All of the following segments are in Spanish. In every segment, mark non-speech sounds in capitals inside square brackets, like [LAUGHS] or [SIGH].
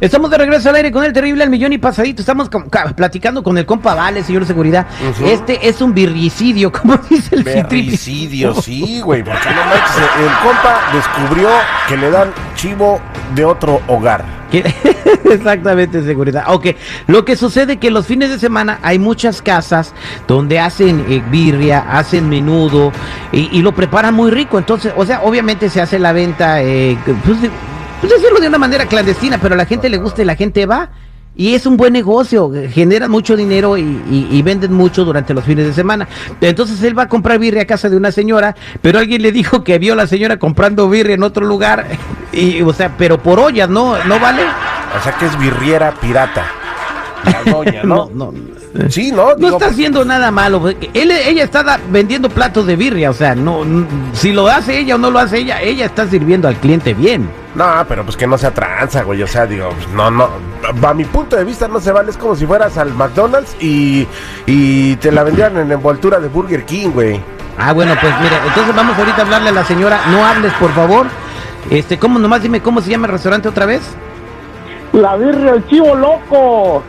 Estamos de regreso al aire con el terrible al millón y pasadito. Estamos con- ca- platicando con el compa Vale, señor de seguridad. Este es un birricidio, [LAUGHS] como dice el citripi. Berricidio, sí, güey, porque no manches, el compa descubrió que le dan chivo de otro hogar. [LAUGHS] Exactamente, seguridad. Ok, lo que sucede que los fines de semana hay muchas casas donde hacen eh, birria, hacen menudo y, y lo preparan muy rico. Entonces, o sea, obviamente se hace la venta, eh, pues, pues hacerlo de una manera clandestina, pero a la gente le gusta y la gente va. Y es un buen negocio, eh, generan mucho dinero y, venden mucho durante los fines de semana. Entonces él va a comprar birria a casa de una señora, pero alguien le dijo que vio a la señora comprando birria en otro lugar, [LAUGHS] y, o sea, pero por ollas, ¿no? ¿No vale? O sea que es birriera pirata. La doña, [LAUGHS] ¿no? no, Sí, ¿no? No Digo, está haciendo nada malo. porque Él, ella está da- vendiendo platos de birria, o sea, no, si lo hace ella o no lo hace ella, ella está sirviendo al cliente bien. No, pero pues que no sea tranza, güey. O sea, digo, pues, no, no. A mi punto de vista no se vale. Es como si fueras al McDonald's y, y te la vendieran en envoltura de Burger King, güey. Ah, bueno, pues mire, entonces vamos ahorita a hablarle a la señora. No hables, por favor. Este, ¿cómo nomás dime cómo se llama el restaurante otra vez? La birria, el chivo loco.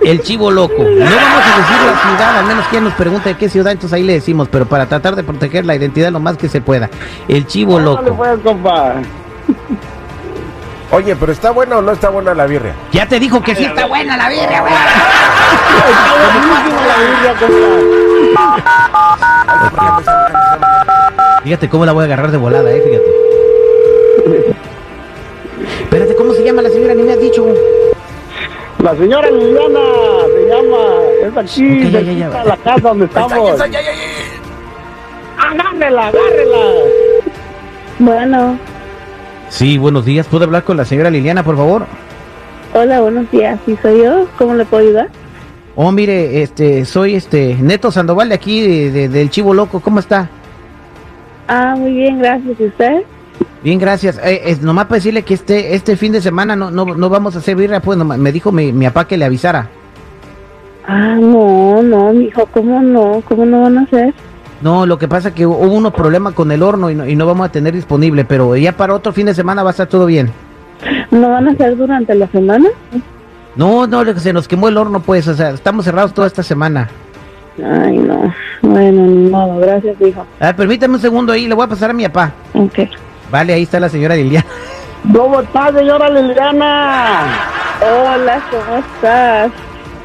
El Chivo Loco. No vamos a decir la ciudad, al menos que ella nos pregunte de qué ciudad, entonces ahí le decimos, pero para tratar de proteger la identidad lo más que se pueda. El Chivo Loco. pues, compa. [LAUGHS] Oye, pero ¿está buena o no está buena la birria? Ya te dijo que sí está buena la birria, güey. Está buenísima la birria, compa. Fíjate cómo la voy a agarrar de volada, eh, fíjate. Espérate, ¿cómo se llama la señora? Ni me has dicho. La señora Liliana se llama, es aquí, Ok, ya, ya, cerquita ya. de la casa donde estamos. Agárrela, agárrela. Bueno, Sí, buenos días. ¿Puedo hablar con la señora Liliana, por favor? hola, buenos días. ¿Sí soy yo? ¿Cómo le puedo ayudar? Oh, mire, este, soy este Neto Sandoval de aquí, de- de- del Chivo Loco. ¿Cómo está? Ah, muy bien, gracias. ¿Y usted? Bien, gracias. Eh, es nomás para decirle que este este fin de semana no no, no vamos a hacer birria, pues nomás- me dijo mi, mi papá que le avisara. Ah, no, no, mijo, ¿cómo no? ¿Cómo no van a hacer? No, lo que pasa que hubo unos problemas con el horno y no, y no vamos a tener disponible, pero ya para otro fin de semana va a estar todo bien. ¿No van a hacer durante la semana? No, no, se nos quemó el horno, pues, o sea, estamos cerrados toda esta semana. Ay, no. Bueno, modo, gracias, hijo. A ver, permítame un segundo ahí, le voy a pasar a mi papá. Ok. Vale, ahí está la señora Liliana. ¿Cómo está, señora Liliana? Hola, ¿cómo estás?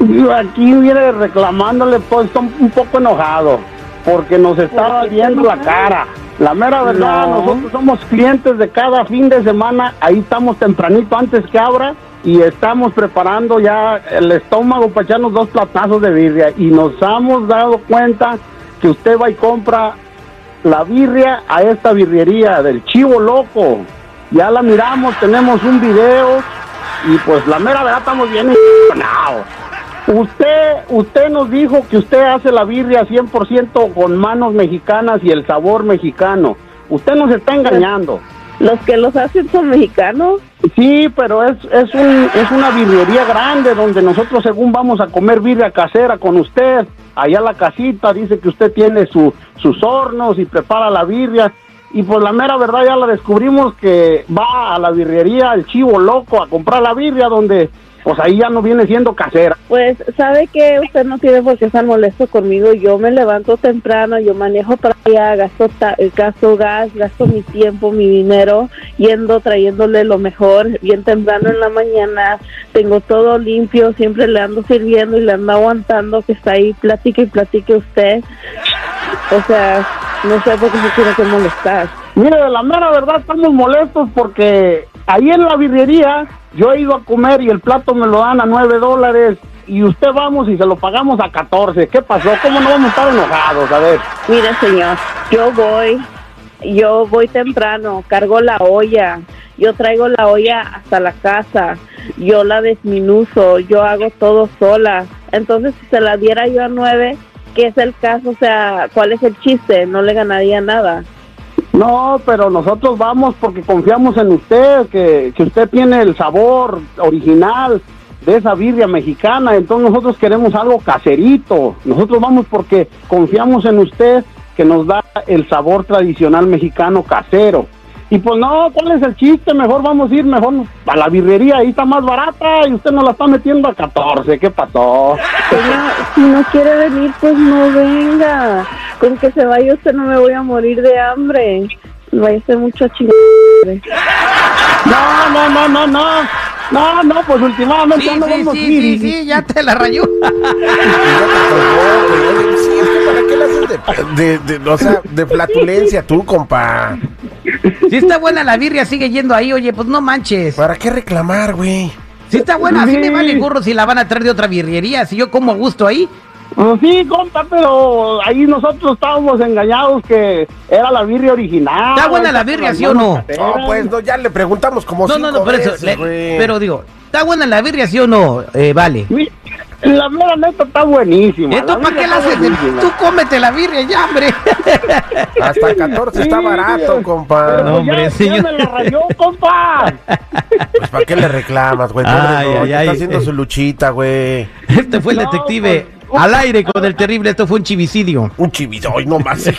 Yo aquí viene reclamándole, pues estoy un poco enojado, porque nos está ¿Por qué viendo la cara. La mera verdad, No. nosotros somos clientes de cada fin de semana, ahí estamos tempranito antes que abra y estamos preparando ya el estómago para echarnos dos platazos de birria y nos hemos dado cuenta que usted va y compra la birria a esta birrería del Chivo Loco. Ya la miramos, tenemos un video y pues la mera verdad estamos bien impresionados. Usted, usted nos dijo que usted hace la birria 100% con manos mexicanas y el sabor mexicano. Usted nos está engañando. ¿Los que los hacen son mexicanos? Sí, pero es, es, un, es una birrería grande donde nosotros según vamos a comer birria casera con usted. Allá la casita dice que usted tiene su, sus hornos y prepara la birria. Y pues la mera verdad ya la descubrimos que va a la birrería el chivo loco a comprar la birria donde pues ahí ya no viene siendo casera. Pues, ¿sabe que Usted no tiene por qué estar molesto conmigo. Yo me levanto temprano, yo manejo para allá, gasto, ta- gasto gas, gasto mi tiempo, mi dinero, yendo, trayéndole lo mejor, bien temprano en la mañana. Tengo todo limpio, siempre le ando sirviendo y le ando aguantando que está ahí, platique y platique usted. O sea, no sé por qué se tiene que molestar. Mire, de la mera verdad estamos molestos porque ahí en la birrería yo he ido a comer y el plato me lo dan a nueve dólares y usted vamos y se lo pagamos a 14. ¿Qué pasó? ¿Cómo no vamos a estar enojados? A ver. Mire, señor, yo voy, yo voy temprano, cargo la olla, yo traigo la olla hasta la casa, yo la desminuzo, yo hago todo sola. Entonces, si se la diera yo a nueve, ¿qué es el caso? O sea, ¿cuál es el chiste? No le ganaría nada. No, pero nosotros vamos porque confiamos en usted, que, que usted tiene el sabor original de esa birria mexicana, entonces nosotros queremos algo caserito. Nosotros vamos porque confiamos en usted que nos da el sabor tradicional mexicano casero. Y pues no, ¿cuál es el chiste? Mejor vamos a ir mejor a la birrería, ahí está más barata y usted nos la está metiendo a 14. ¿Qué pasó? Si no quiere venir, pues no venga. Con que se vaya usted no me voy a morir de hambre. Vaya a ser mucho chingada. No, no, no, no, no. No, no, pues últimamente Sí, ya no sí, vamos a ir. sí, sí, ya te la rayó. [LAUGHS] ¿Para qué le haces de, de, de- o sea, de flatulencia tú, compa? Si está buena la birria, sigue yendo ahí, oye, pues no manches. ¿Para qué reclamar, güey? Si está buena, así Sí. me vale gorro si la van a traer de otra birrería. Si yo como a gusto ahí. Pues sí, compa, pero ahí nosotros estábamos engañados que era la birria original. ¿Está buena la birria, sí o no? No, pues no, ya le preguntamos como No, no, cinco no, pero eso. veces, le- güey. pero digo, ¿está buena la birria, sí o no? Eh, vale. Sí, La mera neta está buenísima. ¿Esto para qué la haces? Tú cómete la birria ya, hombre. [LAUGHS] Hasta el 14 está Sí, barato, compa. pues No, hombre, ya, señor. ya me la rayó, compa. Pues ¿para qué le reclamas, güey? Ay, está ay. haciendo su luchita, güey. Este fue el No, detective pues, al aire con el terrible. Esto fue un chivicidio. Un chivito, hoy no más. [LAUGHS]